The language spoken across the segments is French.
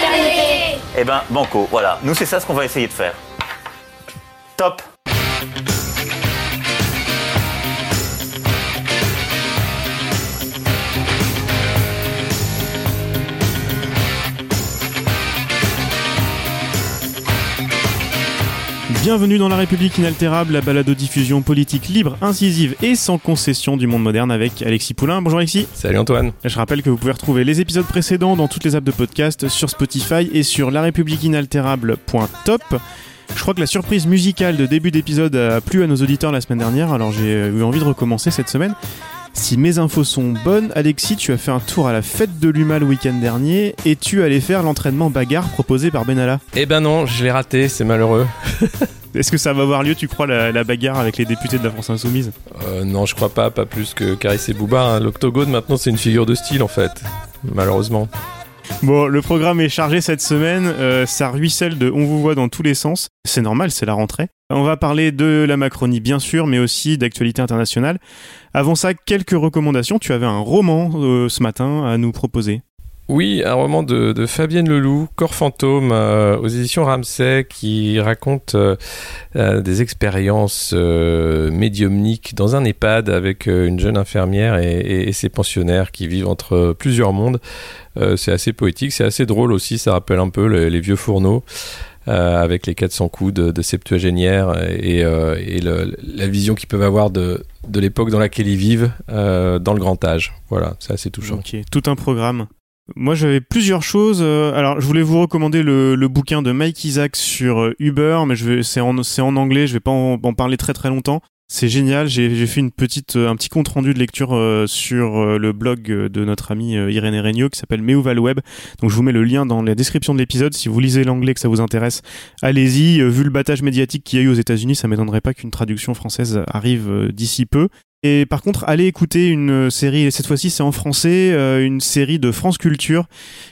fraternité. Eh ben, banco, voilà. Nous, c'est ça ce qu'on va essayer de faire. Top Bienvenue dans La République inaltérable, la balado-diffusion politique libre, incisive et sans concession du monde moderne avec Alexis Poulain. Bonjour Alexis. Salut Antoine. Je rappelle que vous pouvez retrouver les épisodes précédents dans toutes les apps de podcast, sur Spotify et sur larépubliqueinaltérable.top. Je crois que la surprise musicale de début d'épisode a plu à nos auditeurs la semaine dernière, alors j'ai eu envie de recommencer cette semaine. Si mes infos sont bonnes, Alexis, tu as fait un tour à la fête de l'UMA le week-end dernier et tu allais faire l'entraînement bagarre proposé par Benalla. Eh ben non, je l'ai raté, c'est malheureux. Est-ce que ça va avoir lieu, tu crois, la, la bagarre avec les députés de la France Insoumise? Euh, non, je crois pas, pas plus que Caris et Booba. hein. L'octogone maintenant c'est une figure de style en fait, malheureusement. Bon, le programme est chargé cette semaine, euh, ça ruisselle de on vous voit dans tous les sens. C'est normal, c'est la rentrée. On va parler de la Macronie bien sûr, mais aussi d'actualité internationale. Avant ça, quelques recommandations. Tu avais un roman euh, ce matin à nous proposer. Oui, un roman de, Fabienne Leloup, Corps fantôme, euh, aux éditions Ramsay, qui raconte euh, euh, des expériences médiumniques dans un EHPAD avec une jeune infirmière et, ses pensionnaires qui vivent entre plusieurs mondes. C'est assez poétique, c'est assez drôle aussi, ça rappelle un peu les, vieux fourneaux. avec les 400 coups de, de septuagénaires et, la vision qu'ils peuvent avoir de, l'époque dans laquelle ils vivent dans le grand âge. Voilà, c'est assez touchant. Tout un programme. Moi, j'avais plusieurs choses. Euh, Alors, je voulais vous recommander le, le bouquin de Mike Isaac sur euh, Uber, mais c'est en, en anglais. Je vais pas en, en parler très très longtemps. C'est génial. J'ai, fait une petite, euh, un petit compte rendu de lecture sur le blog de notre ami Irénée Regnault qui s'appelle Mais où va le web. Donc, je vous mets le lien dans la description de l'épisode. Si vous lisez l'anglais que ça vous intéresse, allez-y. Vu le battage médiatique qu'il y a eu aux États-Unis, ça m'étonnerait pas qu'une traduction française arrive d'ici peu. Et par contre, allez écouter une série, et cette fois-ci c'est en français, euh, une série de France Culture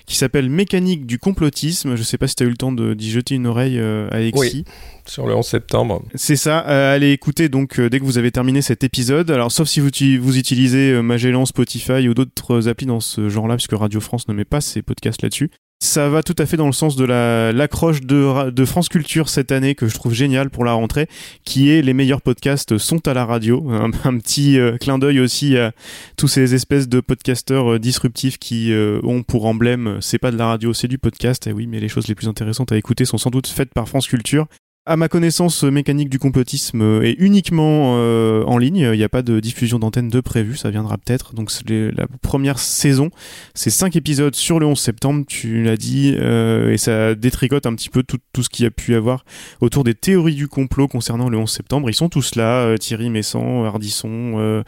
qui s'appelle Mécanique du complotisme. Je sais pas si tu as eu le temps de- d'y jeter une oreille, euh, Alexis. Sur le 11 septembre, C'est ça, euh, allez écouter donc euh, dès que vous avez terminé cet épisode. Alors sauf si vous, vous utilisez euh, Magellan, Spotify ou d'autres applis dans ce genre-là, puisque Radio France ne met pas ses podcasts là-dessus. Ça va tout à fait dans le sens de la- l'accroche de, de France Culture cette année que je trouve génial pour la rentrée, qui est les meilleurs podcasts sont à la radio. Un, petit euh, clin d'œil aussi à tous ces espèces de podcasteurs euh, disruptifs qui euh, ont pour emblème c'est pas de la radio, c'est du podcast. Et oui, mais les choses les plus intéressantes à écouter sont sans doute faites par France Culture. À ma connaissance, euh, Mécanique du complotisme euh, est uniquement euh, en ligne. Il n'y a pas de diffusion d'antenne de prévu. Ça viendra peut-être. Donc, les- la première saison, c'est cinq épisodes sur le 11 septembre, tu l'as dit, euh, et ça détricote un petit peu tout, tout ce qu'il y a pu avoir autour des théories du complot concernant le 11 septembre. Ils sont tous là, euh, Thierry Messant, Hardisson,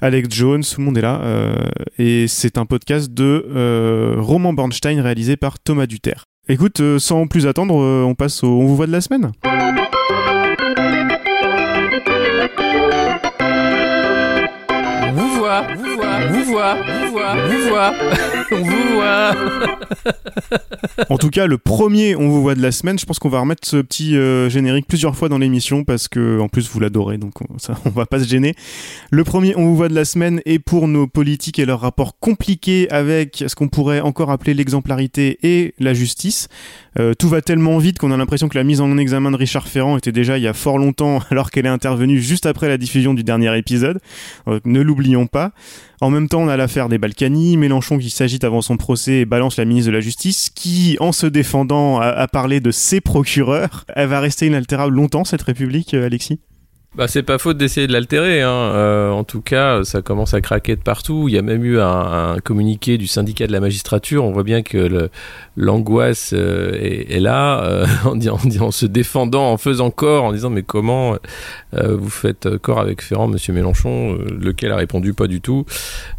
Alex Jones, tout le monde est là. et c'est un podcast de Roman Bornstein réalisé par Thomas Duterre. Écoute, euh, sans plus attendre, euh, on passe au On vous voit de la semaine. Vous voit, vous voit, on vous voit. En tout cas, le premier On vous voit de la semaine, je pense qu'on va remettre ce petit euh, générique plusieurs fois dans l'émission parce que en plus vous l'adorez, donc on, ça, on va pas se gêner. Le premier On vous voit de la semaine est pour nos politiques et leurs rapports compliqués avec ce qu'on pourrait encore appeler l'exemplarité et la justice. Euh, tout va tellement vite qu'on a l'impression que la mise en examen de Richard Ferrand était déjà il y a fort longtemps alors qu'elle est intervenue juste après la diffusion du dernier épisode. Euh, ne l'oublions pas. En même temps, on a l'affaire des Balkany, Mélenchon qui s'agite avant son procès et balance la ministre de la Justice, qui, en se défendant, a, a parlé de ses procureurs. Elle va rester inaltérable longtemps, cette République, euh, Alexis? Bah, c'est pas faute d'essayer de l'altérer. Hein. Euh, en tout cas, ça commence à craquer de partout. Il y a même eu un, communiqué du syndicat de la magistrature. On voit bien que l'angoisse euh, est, là, euh, en, se défendant, en faisant corps, en disant mais comment vous faites corps avec Ferrand, Monsieur Mélenchon, lequel a répondu pas du tout.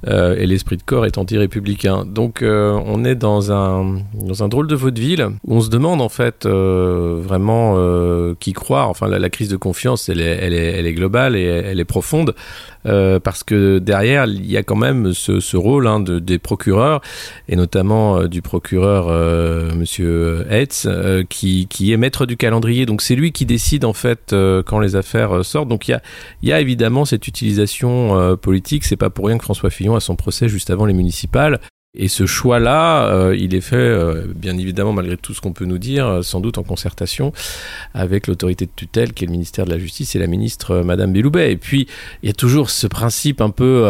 et l'esprit de corps est anti-républicain. Donc on est dans un drôle de vaudeville on se demande en fait vraiment qui croire. Enfin, la, crise de confiance, elle est elle est globale et elle est profonde euh, parce que derrière il y a quand même ce, rôle hein, de, des procureurs et notamment euh, du procureur euh, Monsieur Hetz qui, qui est maître du calendrier. Donc c'est lui qui décide en fait quand les affaires sortent. Donc il y y a évidemment cette utilisation politique. C'est pas pour rien que François Fillon a son procès juste avant les municipales. Et ce choix-là, euh, il est fait, euh, bien évidemment, malgré tout ce qu'on peut nous dire, euh, sans doute en concertation avec l'autorité de tutelle, qui est le ministère de la Justice, et la ministre Madame Belloubet. Et puis, il y a toujours ce principe un peu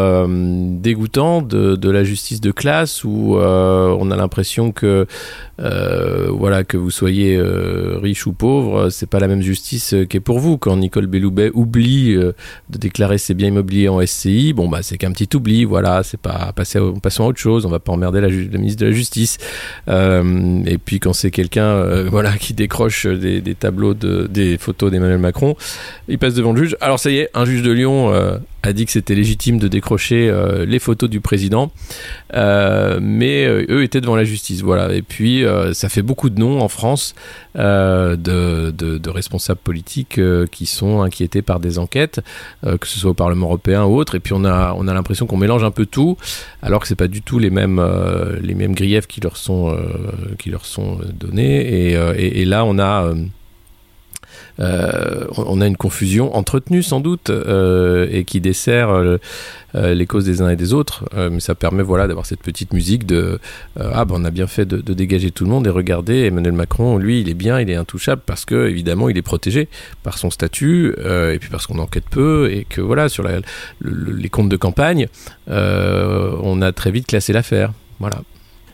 dégoûtant de, la justice de classe, où on a l'impression que, voilà, que vous soyez riche ou pauvre, c'est pas la même justice qui est pour vous. Quand Nicole Belloubet oublie de déclarer ses biens immobiliers en SCI, bon bah c'est qu'un petit oubli, voilà, c'est pas passer, passons à autre chose, on va emmerder la, ministre de la Justice. Euh, et puis quand c'est quelqu'un euh, voilà, qui décroche des, tableaux, de, des photos d'Emmanuel Macron, il passe devant le juge. Alors ça y est, un juge de Lyon euh, a dit que c'était légitime de décrocher les photos du président, mais eux étaient devant la justice. Voilà. Et puis ça fait beaucoup de noms en France de, responsables politiques qui sont inquiétés par des enquêtes, que ce soit au Parlement européen ou autre. Et puis on a, on a l'impression qu'on mélange un peu tout, alors que c'est pas du tout les mêmes euh, les mêmes griefs qui leur sont euh, qui leur sont donnés euh, et, là on a on a une confusion entretenue sans doute et qui dessert les causes des uns et des autres, mais ça permet voilà d'avoir cette petite musique de ah ben on a bien fait de, dégager tout le monde et regardez Emmanuel Macron lui il est bien il est intouchable parce que évidemment il est protégé par son statut et puis parce qu'on enquête peu et que voilà sur les comptes de campagne on a très vite classé l'affaire. Voilà.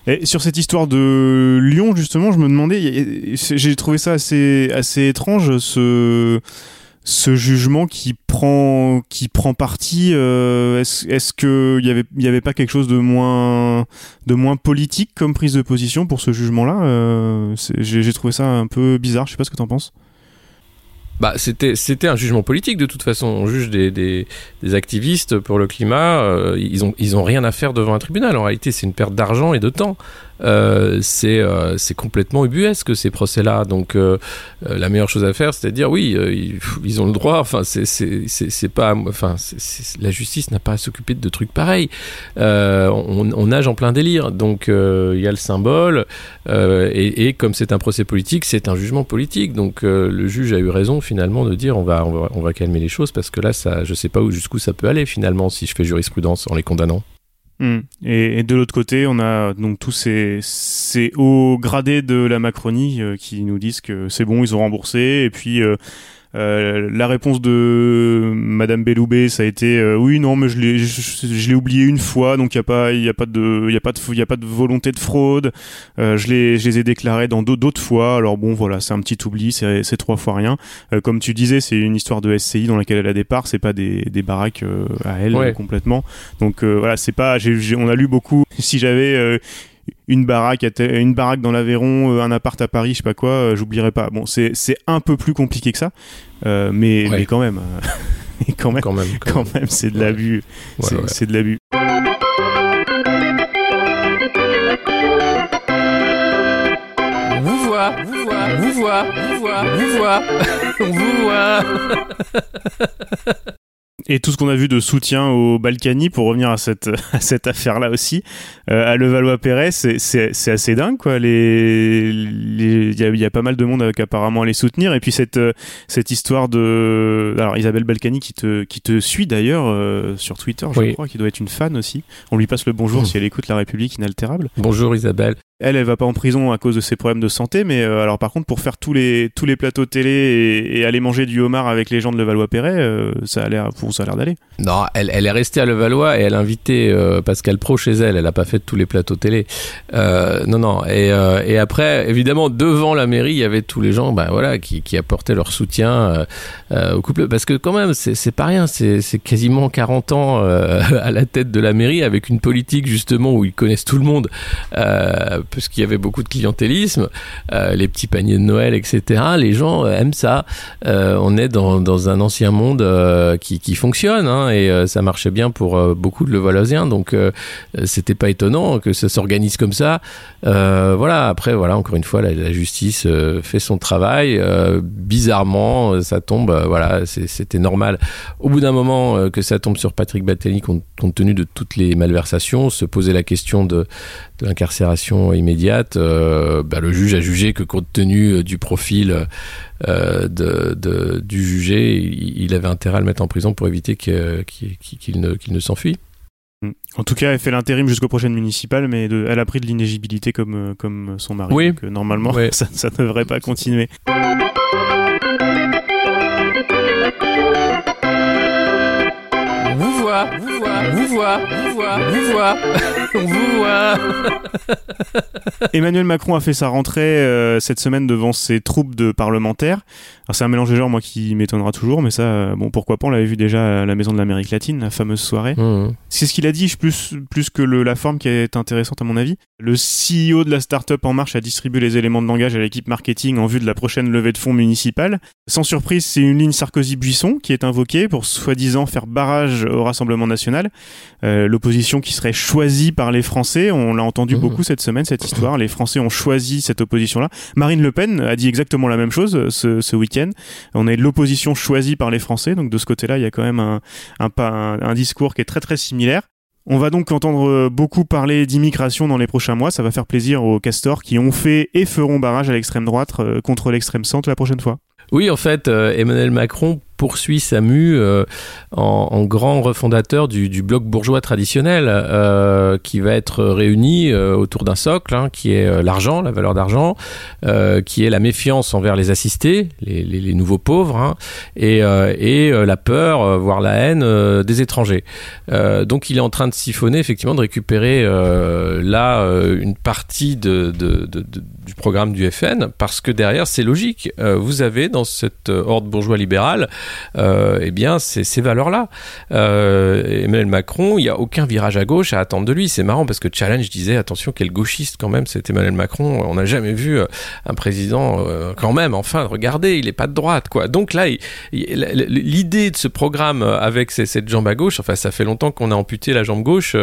Et sur cette histoire de Lyon, justement, je me demandais, j'ai trouvé ça assez, assez étrange, ce, ce jugement qui prend, qui prend parti. Euh, est-ce est qu'il n'y avait, y avait pas quelque chose de moins, de moins politique comme prise de position pour ce jugement-là euh, J'ai trouvé ça un peu bizarre, je sais pas ce que tu en penses. Bah, c'était c'était un jugement politique de toute façon. On juge des, des, activistes pour le climat. Euh, ils ont ils ont rien à faire devant un tribunal. En réalité, c'est une perte d'argent et de temps. Euh, c'est euh, c'est complètement ubuesque ces procès-là. Donc euh, la meilleure chose à faire, c'est de dire oui, ils, ont le droit. Enfin, c'est pas. Enfin, la justice n'a pas à s'occuper de trucs pareils. On, nage en plein délire. Donc il y a le symbole et, comme c'est un procès politique, c'est un jugement politique. Donc le juge a eu raison finalement de dire on va, on va calmer les choses parce que là, ça, je sais pas où jusqu'où ça peut aller finalement si je fais jurisprudence en les condamnant. Hmm. Et, de l'autre côté, on a donc tous ces, ces hauts gradés de la Macronie euh, qui nous disent que c'est bon, ils ont remboursé, et puis euh, euh, la réponse de Madame Belloubet, ça a été euh, oui non mais je l'ai je, l'ai oublié une fois donc il y a pas il y a pas de il y a pas de il y a pas de volonté de fraude. Euh, je les je les ai déclarés dans d'autres fois. Alors bon voilà c'est un petit oubli c'est c'est trois fois rien. comme tu disais c'est une histoire de SCI dans laquelle elle a des parts c'est pas des des baraques à elle complètement. Donc voilà c'est pas j'ai on a lu beaucoup si j'avais une baraque, une baraque dans l'Aveyron, euh, un appart à Paris, je sais pas quoi, euh, j'oublierai pas. Bon, c'est un peu plus compliqué que ça, euh, mais, mais quand même, quand même, quand même, quand même, c'est de l'abus, c'est de l'abus. Vous voit, vous voit, vous voit, vous voit, vous voit, on vous voit. Et tout ce qu'on a vu de soutien aux Balkany pour revenir à cette à cette affaire là aussi euh, à Levallois-Perret c'est c'est assez dingue quoi. Les il y a, y a, pas mal de monde avec apparemment à les soutenir. Et puis cette euh, cette histoire de alors Isabelle Balkany qui te qui te suit d'ailleurs euh, sur Twitter je crois qui doit être une fan aussi. On lui passe le bonjour mmh. si elle écoute La République inaltérable. Bonjour Isabelle Elle, elle va pas en prison à cause de ses problèmes de santé, mais euh, alors par contre, pour faire tous les tous les plateaux télé et, aller manger du homard avec les gens de Levallois-Perret, euh, ça a l'air, ça a l'air d'aller. Non, elle, elle est restée à Levallois et elle a invité euh, Pascal Pro chez elle. Elle a pas fait tous les plateaux télé. Euh, non, non. Et, et après, évidemment, devant la mairie, il y avait tous les gens, bah voilà, qui, qui apportaient leur soutien au couple, parce que quand même, c'est pas rien. C'est quasiment 40 ans à la tête de la mairie avec une politique justement où ils connaissent tout le monde, puisqu'il y avait beaucoup de clientélisme, euh, les petits paniers de Noël, etc. Les gens euh, aiment ça. Euh, on est dans, un ancien monde euh, qui, fonctionne hein, et euh, ça marchait bien pour euh, beaucoup de Levalloisiens. Donc euh, c'était pas étonnant que ça s'organise comme ça. Euh, voilà. Après, voilà, encore une fois, la, justice euh, fait son travail. Euh, bizarrement, euh, ça tombe. euh, voilà, c'était normal. Au bout d'un moment, euh, que ça tombe sur Patrick Battelli, compte, compte tenu de toutes les malversations, se poser la question de l'incarcération immédiate. euh, bah, le juge a jugé que compte tenu euh, du profil euh, de, de- du jugé, il, avait intérêt à le mettre en prison pour éviter qu'il ne, ne s'enfuit. Mm. En tout cas, elle fait l'intérim jusqu'aux prochaines municipales, mais de- elle a pris de l'inégibilité comme comme son mari. Oui. Donc, normalement, Ouais. ça ça devrait pas continuer. Vous voit, vous voit, vous voit, vous voit, vous voit, on vous voit. Emmanuel Macron a fait sa rentrée euh, cette semaine devant ses troupes de parlementaires. Alors c'est un mélange de genres, moi, qui m'étonnera toujours, mais ça, euh, bon, pourquoi pas On l'avait vu déjà à la Maison de l'Amérique latine, la fameuse soirée. Mmh. C'est ce qu'il a dit, plus, plus que le- la forme qui est intéressante à mon avis. Le CEO de la start-up En Marche a distribué les éléments de langage à l'équipe marketing en vue de la prochaine levée de fonds municipale. Sans surprise, c'est une ligne Sarkozy-Buisson qui est invoquée pour soi-disant faire barrage au Rassemblement national. Euh, L'opposition qui serait choisie par les Français, on l'a entendu Mhm. beaucoup cette semaine, cette histoire. Les Français ont choisi cette opposition-là. Marine Le Pen a dit exactement la même chose euh, ce, ce week-end. On est l'opposition choisie par les Français, donc de ce côté-là, il y a quand même un, un, discours qui est très très similaire. On va donc entendre beaucoup parler d'immigration dans les prochains mois. Ça va faire plaisir aux castors qui ont fait et feront barrage à l'extrême droite euh, contre l'extrême centre la prochaine fois. Oui, en fait, euh, Emmanuel Macron poursuit sa mue euh, en, grand refondateur du, bloc bourgeois traditionnel euh, qui va être réuni euh, autour d'un socle hein, qui est l'argent, la valeur d'argent, qui est la méfiance envers les assistés, les, nouveaux pauvres, hein, et, et la peur, voire la haine des étrangers. Donc il est en train de siphonner, effectivement, de récupérer là une partie de, du programme du FN, parce que derrière, c'est logique. Vous avez dans cette horde bourgeois libérale, euh, eh bien, c'est ces valeurs-là. Euh, Emmanuel Macron, il n'y a aucun virage à gauche à attendre de lui. C'est marrant parce que Challenge disait, attention, quel gauchiste quand même, c'est Emmanuel Macron. On n'a jamais vu euh, un président, quand même, enfin, regardez, il n'est pas de droite, quoi. Donc là, l'idée de ce programme avec cette jambe à gauche, enfin, ça fait longtemps qu'on a amputé la jambe gauche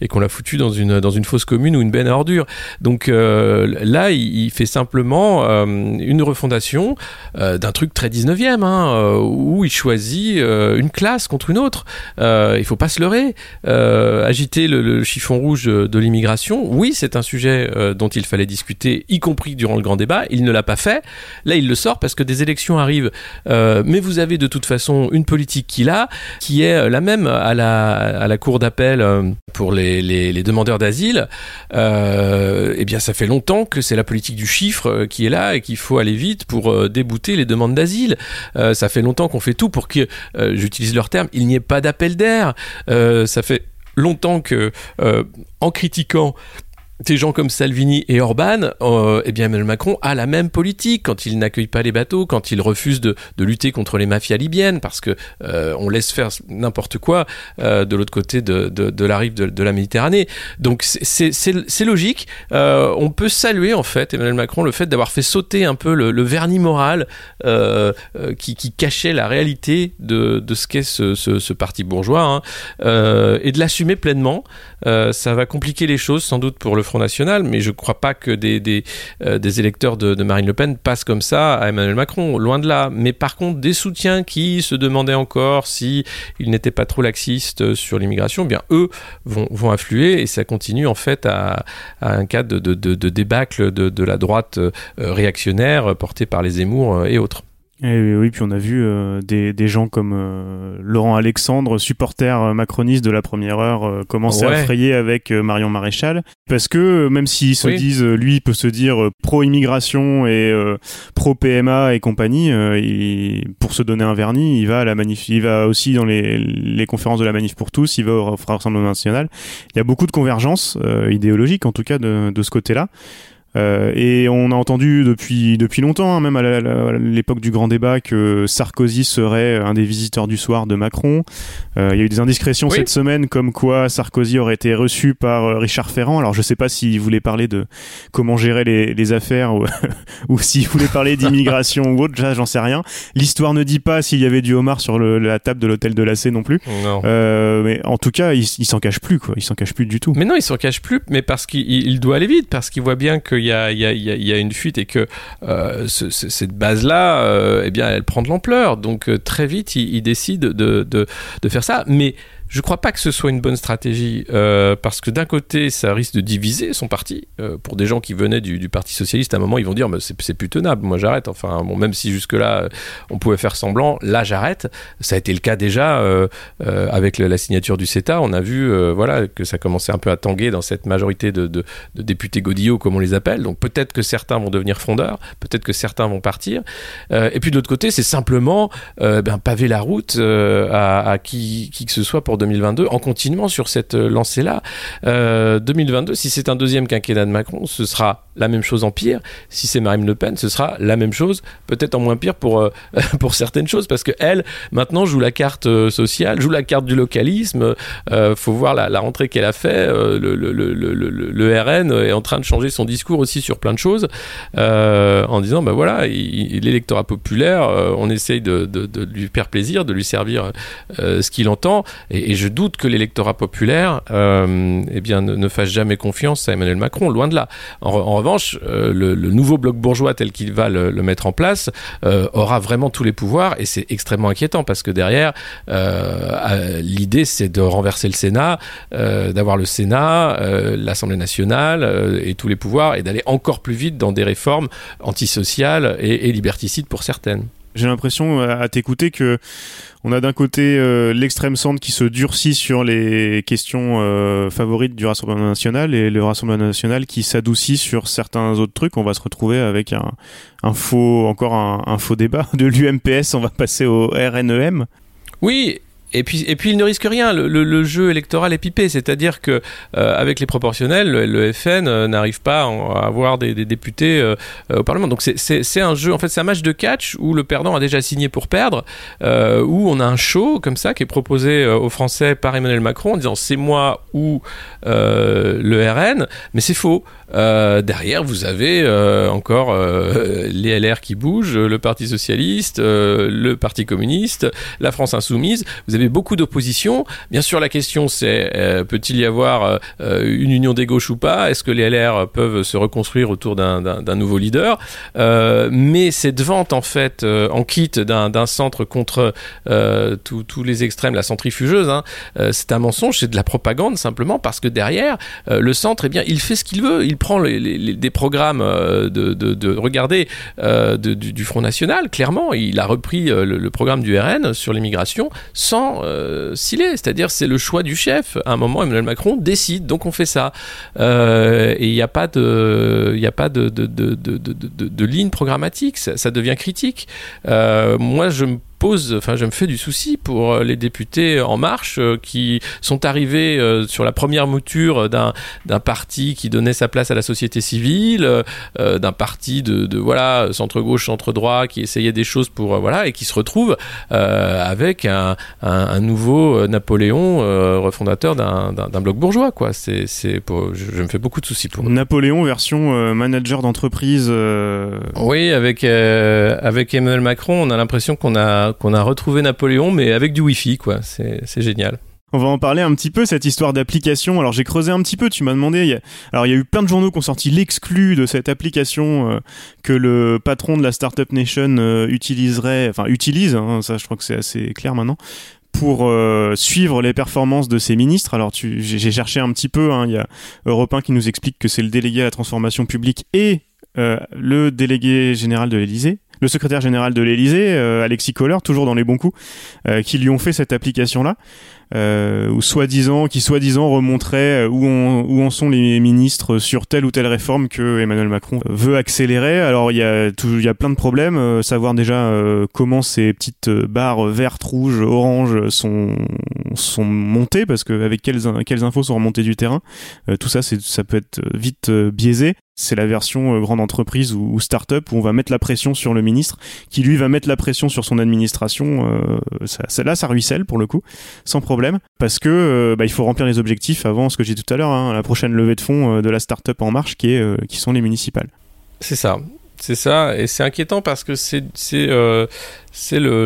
et qu'on l'a foutu dans une, dans une fosse commune ou une benne à ordures. Donc là, il, fait simplement une refondation d'un truc très 19e, hein, euh, où il choisit euh, une classe contre une autre. Euh, il faut pas se leurrer. Euh, agiter le, chiffon rouge de, l'immigration, oui, c'est un sujet dont il fallait discuter, y compris durant le grand débat. Il ne l'a pas fait. Là, il le sort parce que des élections arrivent. Mais vous avez de toute façon une politique qu'il a, qui est la même à la, à la cour d'appel pour les, les, demandeurs d'asile. Eh bien, ça fait longtemps que c'est la politique du chiffre qui est là et qu'il faut aller vite pour débouter les demandes d'asile. Ça fait longtemps qu'on fait tout pour que, euh, j'utilise leur terme, il n'y ait pas d'appel d'air. Euh, ça fait longtemps que, euh, en critiquant des gens comme Salvini et Orban, euh, Emmanuel Macron a la même politique quand il n'accueille pas les bateaux, quand il refuse de, lutter contre les mafias libyennes, parce que euh, on laisse faire n'importe quoi euh, de l'autre côté de, la rive de, la Méditerranée. Donc c'est- logique. On peut saluer en fait Emmanuel Macron le fait d'avoir fait sauter un peu le, vernis moral qui, cachait la réalité de, ce qu'est ce, parti bourgeois hein, et de l'assumer pleinement. Ça va compliquer les choses sans doute pour le Front National, mais je ne crois pas que des, des, euh, électeurs de, Marine Le Pen passent comme ça à Emmanuel Macron, loin de là. Mais par contre, des soutiens qui se demandaient encore si il n'était pas trop laxiste sur l'immigration, eh bien eux vont, vont affluer et ça continue en fait à, un cas de, de, de, de débâcle de, de la droite euh, réactionnaire portée par les Zemmour euh, et autres. Et oui, puis on a vu euh, des, des gens comme euh, Laurent Alexandre, supporter euh, macroniste de la première heure, euh, commencer à frayer avec euh, Marion Maréchal. Parce que euh, même s'ils se Oui. disent, lui, il peut se dire pro-immigration et euh, pro-PMA et compagnie, euh, il- pour se donner un vernis, il va à la manif, il va aussi dans les, les conférences de la manif pour tous, il va au Rassemblement national. Il y a beaucoup de convergences euh, idéologiques, en tout cas, de, de ce côté-là. Euh, et on a entendu depuis depuis longtemps, hein, même à l'époque du grand débat, que Sarkozy serait un des visiteurs du soir de Macron. Euh, il y a eu des indiscrétions Oui. cette semaine, comme quoi Sarkozy aurait été reçu par euh, Richard Ferrand. Alors je sais pas s'il voulait parler de comment gérer les, les affaires ou, ou s'il voulait parler d'immigration ou autre, j'en sais rien. L'histoire ne dit pas s'il y avait du homard sur le- la table de l'hôtel de la C non plus. Non. Euh, mais en tout cas, il, il s'en cache plus, quoi. Il s'en cache plus du tout. Mais non, il s'en cache plus, mais parce qu'il il- il doit aller vite, parce qu'il voit bien qu'il y a, il y, a, une fuite et que euh, ce- ce- cette base-là, euh, eh bien, elle prend de l'ampleur. Donc euh, très vite, il, il décide de, de, de faire ça. Mais je crois pas que ce soit une bonne stratégie, euh, parce que d'un côté, ça risque de diviser son parti. Euh, pour des gens qui venaient du, Parti Socialiste, à un moment, ils vont dire, c'est plus tenable, moi j'arrête. Enfin, bon, même si jusque-là, euh, on pouvait faire semblant, là j'arrête. Ça a été le cas déjà avec la signature du CETA. On a vu voilà, que ça commençait un peu à tanguer dans cette majorité de, députés godillots, comme on les appelle. Donc peut-être que certains vont devenir frondeurs, peut-être que certains vont partir. Et puis de l'autre côté, c'est simplement ben, paver la route à, à qui, qui que ce soit pour 2022 en continuant sur cette euh, lancée-là. Euh, 2022, si c'est un deuxième quinquennat de Macron, ce sera la même chose en pire. Si c'est Marine Le Pen, ce sera la même chose, peut-être en moins pire pour, euh, pour certaines choses, parce que elle, maintenant, joue la carte euh, sociale, joue la carte du localisme. Euh, faut voir la, la rentrée qu'elle a fait. Euh, le, RN est en train de changer son discours aussi sur plein de choses, euh, en disant, bah voilà, il- il- l'électorat populaire, euh, on essaye de, de, de lui faire plaisir, de lui servir euh, ce qu'il entend, et, et je doute que l'électorat populaire, euh, eh bien, ne, fasse jamais confiance à Emmanuel Macron, loin de là. En, re- en revanche, euh, le, nouveau bloc bourgeois tel qu'il va le, mettre en place euh, aura vraiment tous les pouvoirs, et c'est extrêmement inquiétant parce que derrière, l'idée c'est de renverser le Sénat, d'avoir le Sénat, l'Assemblée nationale et tous les pouvoirs, et d'aller encore plus vite dans des réformes antisociales et liberticides pour certaines. J'ai l'impression euh, à t'écouter que on a d'un côté euh, l'extrême centre qui se durcit sur les questions euh, favorites du Rassemblement national et le Rassemblement national qui s'adoucit sur certains autres trucs. On va se retrouver avec un, un faux, encore un, un faux débat de l'UMPS. On va passer au RNEM. Oui. Et puis, et puis il ne risque rien. Le, jeu électoral est pipé, c'est-à-dire que euh, avec les proportionnels, le, FN euh, n'arrive pas à avoir des, députés euh, au Parlement. Donc c'est- un jeu, en fait, c'est un match de catch où le perdant a déjà signé pour perdre, où on a un show comme ça qui est proposé aux Français par Emmanuel Macron en disant c'est moi ou le RN, mais c'est faux. Euh, derrière, vous avez euh, encore euh, les LR qui bougent, le Parti socialiste, le Parti communiste, la France insoumise. Vous avez beaucoup d'opposition. Bien sûr, la question c'est peut-il y avoir une union des gauches ou pas? Est-ce que les LR peuvent se reconstruire autour d'un- nouveau leader? Mais cette vente en fait en kit d'un centre contre tous les extrêmes, la centrifugeuse, hein, c'est un mensonge, c'est de la propagande simplement parce que derrière le centre, eh bien, il fait ce qu'il veut. Prend les, des programmes euh, de, de, de regardez euh, du, Front National. Clairement, il a repris euh, le, programme du RN sur l'immigration sans euh, sciller. C'est-à-dire, c'est le choix du chef. À un moment, Emmanuel Macron décide, donc on fait ça. Et il n'y a pas de, il a pas de, de, ligne programmatique. Ça, ça devient critique. Moi, je me pose, enfin, je me fais du souci pour euh, les députés En Marche euh, qui sont arrivés euh, sur la première mouture d'un d'un parti qui donnait sa place à la société civile, d'un parti de, de voilà centre gauche, centre droit qui essayait des choses pour voilà et qui se retrouve avec un, un, un nouveau Napoléon refondateur d'un d'un- d'un bloc bourgeois quoi. C'est c'est pour je, je me fais beaucoup de soucis pour eux. Napoléon version manager d'entreprise. Oui, avec euh, avec Emmanuel Macron, on a l'impression qu'on a qu'on a retrouvé Napoléon, mais avec du Wi-Fi, quoi. C'est génial. On va en parler un petit peu, cette histoire d'application. Alors j'ai creusé un petit peu, tu m'as demandé. Alors il y a eu plein de journaux qui ont sorti l'exclu de cette application euh, que le patron de la Startup Nation euh, utiliserait, enfin utilise, hein, ça je crois que c'est assez clair maintenant, pour euh, suivre les performances de ses ministres. Alors j'ai cherché un petit peu, hein, il y a Europe 1 qui nous explique que c'est le délégué à la transformation publique et le délégué général de l'Élysée. Le secrétaire général de l'Élysée, Alexis Kohler, toujours dans les bons coups, qui lui ont fait cette application-là euh, ou soi-disant, qui soi-disant remonterait euh, où, en sont les ministres sur telle ou telle réforme que Emmanuel Macron veut accélérer. Alors il y a il y a plein de problèmes, euh, savoir déjà euh, comment ces petites barres vertes, rouges, oranges sont sont montées parce que avec quelles quelles infos sont remontées du terrain, tout ça c'est ça peut être vite biaisé c'est la version grande entreprise ou, ou start-up où on va mettre la pression sur le ministre, qui lui va mettre la pression sur son administration. Euh, ça, là, ça ruisselle pour le coup, sans problème, parce que euh, bah, il faut remplir les objectifs avant ce que j'ai dit tout à l'heure, hein, la prochaine levée de fonds euh, de la start-up en marche, qui est qui sont les municipales. C'est ça. C'est ça, et c'est inquiétant parce que c'est c'est le,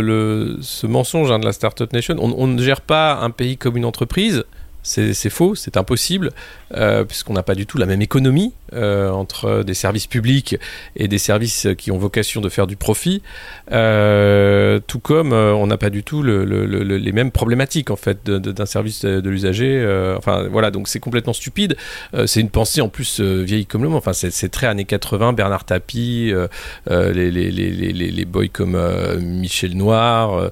le, ce mensonge hein, de la Startup Nation. On, on, ne gère pas un pays comme une entreprise. C'est faux, c'est impossible, euh, puisqu'on n'a pas du tout la même économie euh, entre des services publics et des services qui ont vocation de faire du profit, euh, tout comme on n'a pas du tout les mêmes problématiques en fait d'un service de, l'usager. enfin voilà, donc c'est complètement stupide. c'est une pensée en plus vieille comme le monde. Enfin c'est très années 80, Bernard Tapie, les, les, les, les, boys comme Michel Noir,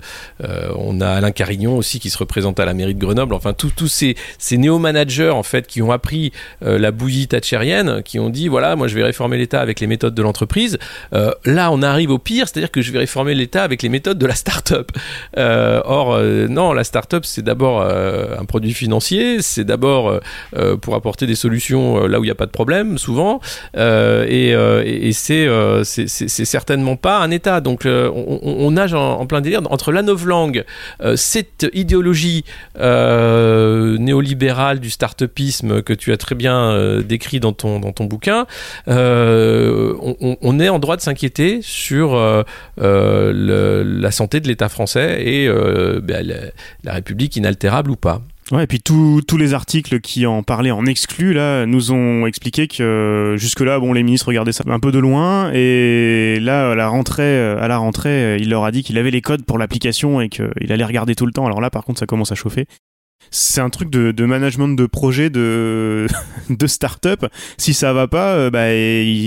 on a Alain Carignon aussi qui se représente à la mairie de Grenoble. Enfin tous ces ces néo-managers en fait qui ont appris euh, la bouillie thatchérienne, qui ont dit voilà, moi je vais réformer l'État avec les méthodes de l'entreprise. Euh, là, on arrive au pire, c'est-à-dire que je vais réformer l'État avec les méthodes de la start-up. Euh, or, non, la start-up c'est d'abord un produit financier, c'est d'abord pour apporter des solutions là où il n'y a pas de problème, souvent, et, et, c'est certainement pas un État. Donc, on, nage en, plein délire entre la novlangue, cette idéologie néolibéral du start-upisme que tu as très bien euh, décrit dans ton, ton bouquin, euh, on, est en droit de s'inquiéter sur euh, la santé de l'État français et ben, la, République inaltérable ou pas. Ouais, et puis tous les articles qui en parlaient en exclu là nous ont expliqué que jusque là bon les ministres regardaient ça un peu de loin et là à la rentrée à la rentrée il leur a dit qu'il avait les codes pour l'application et qu'il allait regarder tout le temps. Alors là par contre ça commence à chauffer c'est un truc de, management de projet de de start-up. Si ça va pas, euh, bah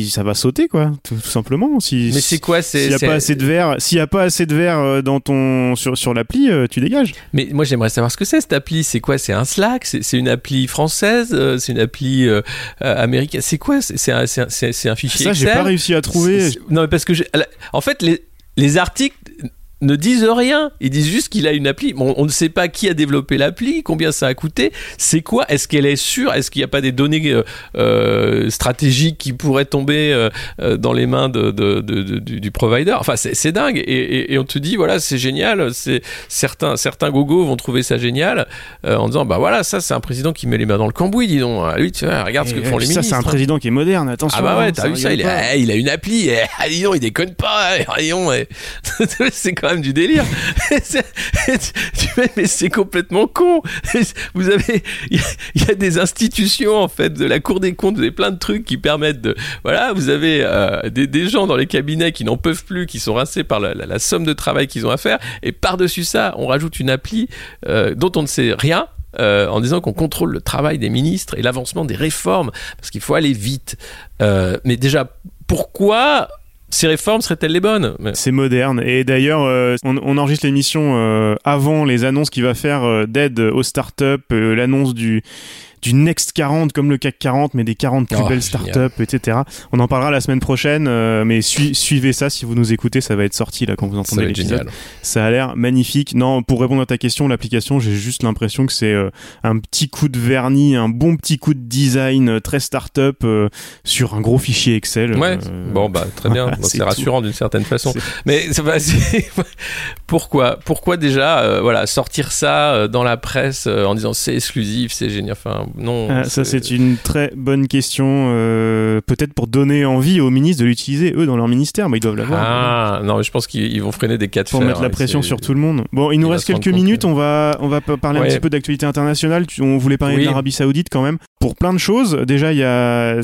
ça va sauter quoi, tout, simplement. Si, Mais c'est quoi S'il y a pas assez de verre, s'il y a pas assez de verre euh, dans ton sur sur l'appli, euh, tu dégages. Mais moi j'aimerais savoir ce que c'est cette appli. C'est quoi? C'est un Slack? C'est une appli française? C'est une appli américaine? C'est quoi? C'est un, un, fichier Ça j'ai pas réussi à trouver. Non mais parce que en fait les les articles ne disent rien. Ils disent juste qu'il a une appli. Bon, on ne sait pas qui a développé l'appli, combien ça a coûté, c'est quoi, est-ce qu'elle est sûre, est-ce qu'il n'y a pas des données euh, euh, stratégiques qui pourraient tomber euh, dans les mains de, du, provider? Enfin, c'est dingue. Et, on te dit, voilà, c'est génial. C'est certains certains gogos vont trouver ça génial en disant, bah voilà, ça c'est un président qui met les mains dans le cambouis, dis donc. Ah, lui, tu vois, regarde ce que font les ministres. Ça, c'est un président qui est moderne. Attention. Ah bah ouais, t'as vu ça il, a, il a une appli. Ah, dis donc, il déconne pas. c'est quand du délire. mais c'est complètement con. Vous avez, il y, a des institutions en fait de la Cour des comptes, vous avez plein de trucs qui permettent de, voilà, vous avez euh, des, gens dans les cabinets qui n'en peuvent plus, qui sont rincés par la, somme de travail qu'ils ont à faire, et par-dessus ça, on rajoute une appli euh, dont on ne sait rien, euh, en disant qu'on contrôle le travail des ministres et l'avancement des réformes, parce qu'il faut aller vite. mais déjà, pourquoi ces réformes seraient-elles les bonnes? C'est moderne. Et d'ailleurs, euh, on, enregistre l'émission euh, avant les annonces qu'il va faire euh, d'aide aux startups, l'annonce du du Next 40 comme le CAC 40, mais des 40 plus oh, belles startups, etc. On en parlera la semaine prochaine, euh, mais suivez ça si vous nous écoutez, ça va être sorti là quand vous entendez l'épisode. Ça a l'air magnifique. Non, pour répondre à ta question, l'application, j'ai juste l'impression que c'est euh, un petit coup de vernis, un bon petit coup de design euh, très startup sur un gros fichier Excel. Ouais. bon bah très bien, c'est rassurant d'une certaine façon. Mais pourquoi, pourquoi déjà, voilà, sortir ça dans la presse en disant c'est exclusif, c'est génial. Enfin non. Ah, ça, c'est une très bonne question. Euh, peut-être pour donner envie aux ministres de l'utiliser, eux, dans leur ministère. Mais ils doivent l'avoir. Ah, non, mais je pense qu'ils vont freiner des cas de Pour mettre la pression sur tout le monde. Bon, il nous reste quelques minutes. On va, on va parler un petit peu d'actualité internationale. On voulait parler de l'Arabie Saoudite quand même. Pour plein de choses. Déjà, il y a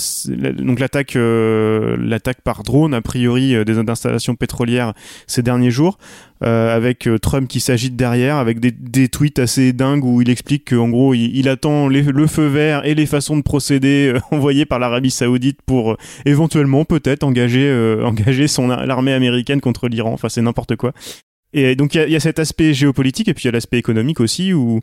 donc l'attaque, euh, l'attaque par drone, a priori, euh, des installations pétrolières ces derniers jours. Euh, avec euh, Trump qui s'agite derrière, avec des, tweets assez dingues où il explique qu'en gros il, attend le feu vert et les façons de procéder euh, envoyées par l'Arabie Saoudite pour éventuellement peut-être engager son l'armée américaine contre l'Iran. Enfin c'est n'importe quoi. Et donc il y, a cet aspect géopolitique et puis il y a l'aspect économique aussi où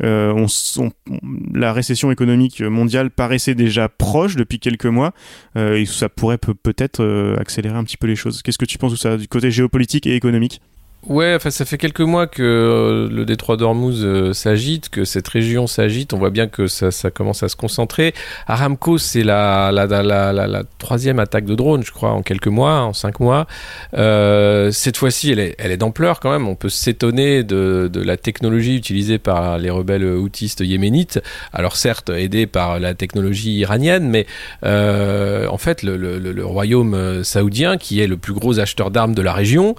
la récession économique mondiale paraissait déjà proche depuis quelques mois euh, et ça pourrait peut-être accélérer un petit peu les choses. Qu'est-ce que tu penses de ça du côté géopolitique et économique? Ouais, enfin ça fait quelques mois que euh, le détroit d'Ormuz euh, s'agite, que cette région s'agite. On voit bien que ça, ça, commence à se concentrer. Aramco, c'est la la, la, la, troisième attaque de drone, je crois, en quelques mois, en cinq mois. Euh, cette fois-ci, elle est, elle est d'ampleur quand même. On peut s'étonner de, de la technologie utilisée par les rebelles houtistes yéménites. Alors certes, aidée par la technologie iranienne, mais euh, en fait, le, le, le, royaume saoudien, qui est le plus gros acheteur d'armes de la région,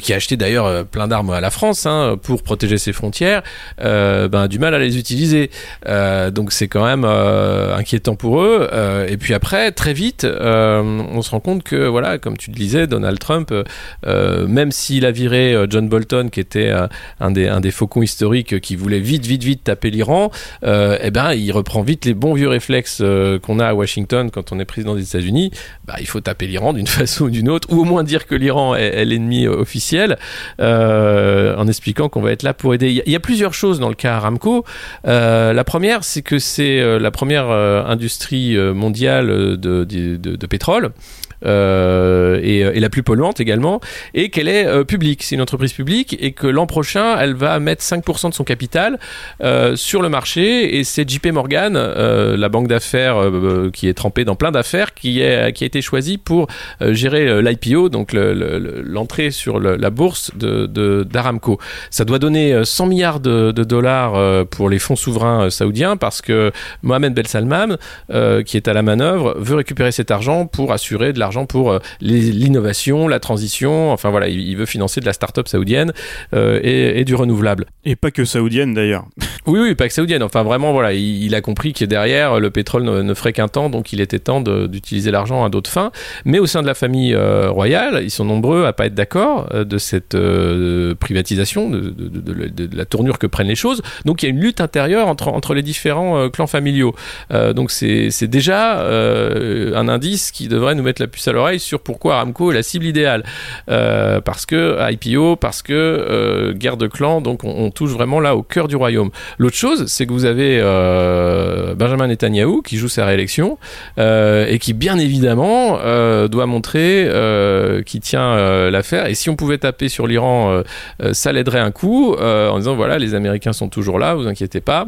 qui a acheté d'ailleurs euh, plein d'armes à la France hein, pour protéger ses frontières, euh, ben, du mal à les utiliser. Euh, donc c'est quand même inquiétant pour eux. Et puis après, très vite, on se rend compte que, voilà, comme tu le disais, Donald Trump, même s'il a viré John Bolton, qui était un, des, un des faucons historiques qui voulait vite, vite, vite taper l'Iran, eh ben, il reprend vite les bons vieux réflexes qu'on a à Washington quand on est président des États-Unis. Bah, il faut taper l'Iran d'une façon ou d'une autre, ou au moins dire que l'Iran est, l'ennemi officiel en expliquant qu'on va être là pour aider. Il y, a plusieurs choses dans le cas Aramco. Euh, la première, c'est que c'est euh, la première euh, industrie euh, mondiale de, de pétrole euh, et, et, la plus polluante également, et qu'elle est euh, publique. C'est une entreprise publique et que l'an prochain, elle va mettre 5% de son capital euh, sur le marché. Et c'est JP Morgan, euh, la banque d'affaires euh, qui est trempée dans plein d'affaires, qui, qui a été choisie pour gérer l'IPO, donc l'entrée le, sur la bourse d'Aramco. De, Ça doit donner 100 milliards de, de, dollars pour les fonds souverains saoudiens parce que Mohamed Ben Salman, qui est à la manœuvre, veut récupérer cet argent pour assurer de la l'argent pour euh, l'innovation, la transition. Enfin voilà, il, il, veut financer de la start-up saoudienne euh, et, et, du renouvelable. Et pas que saoudienne d'ailleurs. Oui, oui, pas que saoudienne. Enfin vraiment, voilà, il, il a compris que derrière, le pétrole ne, ne ferait qu'un temps, donc il était temps d'utiliser l'argent à d'autres fins. Mais au sein de la famille euh, royale, ils sont nombreux à pas être d'accord de cette privatisation, de, de, de, de, la tournure que prennent les choses. Donc il y a une lutte intérieure entre, entre les différents clans familiaux. donc c'est déjà un indice qui devrait nous mettre la puce à l'oreille sur pourquoi Aramco est la cible idéale. Euh, parce que IPO, parce que euh, guerre de clans, donc on, touche vraiment là au cœur du royaume. L'autre chose, c'est que vous avez euh, Benjamin Netanyahou qui joue sa réélection et qui bien évidemment doit montrer qui tient l'affaire. Et si on pouvait taper sur l'Iran, ça l'aiderait un coup en disant voilà, les Américains sont toujours là, vous inquiétez pas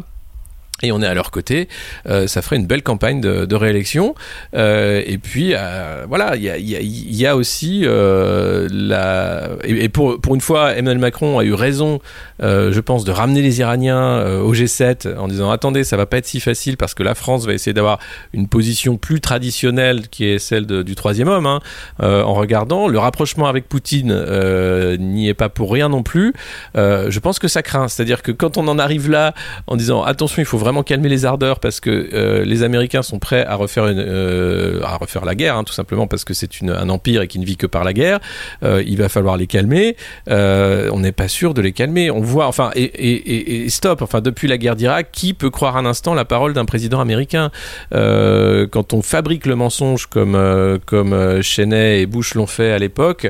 et on est à leur côté, euh, ça ferait une belle campagne de, réélection. Euh, et puis euh, voilà, il y a, aussi la et, pour pour une fois, Emmanuel Macron a eu raison, je pense, de ramener les Iraniens au G7 en disant attendez, ça va pas être si facile parce que la France va essayer d'avoir une position plus traditionnelle qui est celle du troisième homme. Hein, en regardant le rapprochement avec Poutine n'y est pas pour rien non plus. je pense que ça craint, c'est-à-dire que quand on en arrive là en disant attention, il faut vraiment vraiment calmer les ardeurs parce que euh, les Américains sont prêts à refaire euh, à refaire la guerre, hein, tout simplement parce que c'est un empire et qui ne vit que par la guerre. Euh, il va falloir les calmer. On n'est pas sûr de les calmer. On voit, enfin, et, stop. Enfin, depuis la guerre d'Irak, qui peut croire un instant la parole d'un président américain? Quand on fabrique le mensonge comme comme Cheney et Bush l'ont fait à l'époque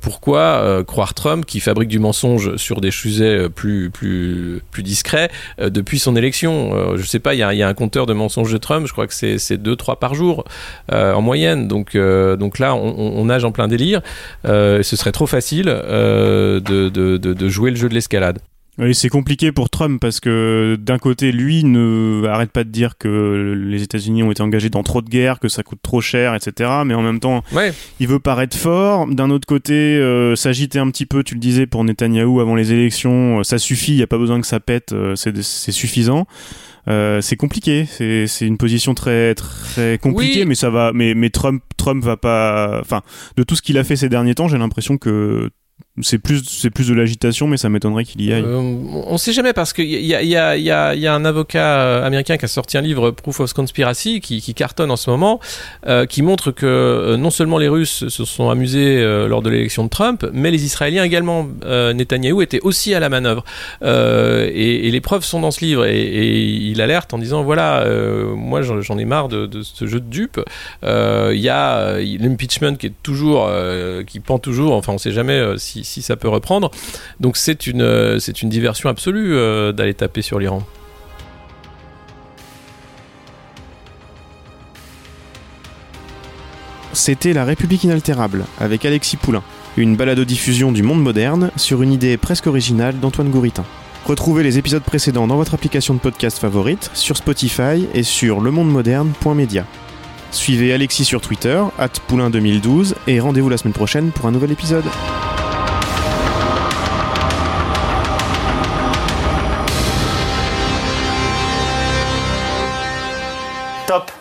Pourquoi croire Trump qui fabrique du mensonge sur des sujets plus plus plus discrets depuis son élection? Euh, je sais pas, il y, a un compteur de mensonges de Trump, je crois que c'est 2-3 par jour euh, en moyenne. Donc, euh, là, on, nage en plein délire. ce serait trop facile de jouer le jeu de l'escalade. Oui, c'est compliqué pour Trump parce que d'un côté, lui ne arrête pas de dire que les États-Unis ont été engagés dans trop de guerres, que ça coûte trop cher, etc. Mais en même temps, ouais. il veut paraître fort. D'un autre côté, euh, s'agiter un petit peu, tu le disais, pour Netanyahou avant les élections, ça suffit, il n'y a pas besoin que ça pète, c'est suffisant. Euh, c'est compliqué. C'est une position très très compliquée, oui. mais ça va. Mais mais Trump Trump va pas. Enfin, de tout ce qu'il a fait ces derniers temps, j'ai l'impression que c'est plus, c'est plus de l'agitation, mais ça m'étonnerait qu'il y aille. Euh, on sait jamais parce qu'il y a, y, y, y a un avocat euh, américain qui a sorti un livre Proof of Conspiracy qui, cartonne en ce moment, euh, qui montre que non seulement les Russes se sont amusés lors de l'élection de Trump, mais les Israéliens également. Netanyahou était aussi à la manœuvre et, les preuves sont dans ce livre et, il alerte en disant voilà moi j'en ai marre de, ce jeu de dupes. Il y a l'impeachment qui est toujours qui pend toujours. Enfin on sait jamais si si ça peut reprendre. Donc c'est une, euh, diversion absolue euh, d'aller taper sur l'Iran. C'était La République inaltérable avec Alexis Poulain, une balado-diffusion du monde moderne sur une idée presque originale d'Antoine Gouritin. Retrouvez les épisodes précédents dans votre application de podcast favorite, sur Spotify et sur lemondemoderne.media. Suivez Alexis sur Twitter, at poulain2012, et rendez-vous la semaine prochaine pour un nouvel épisode. Top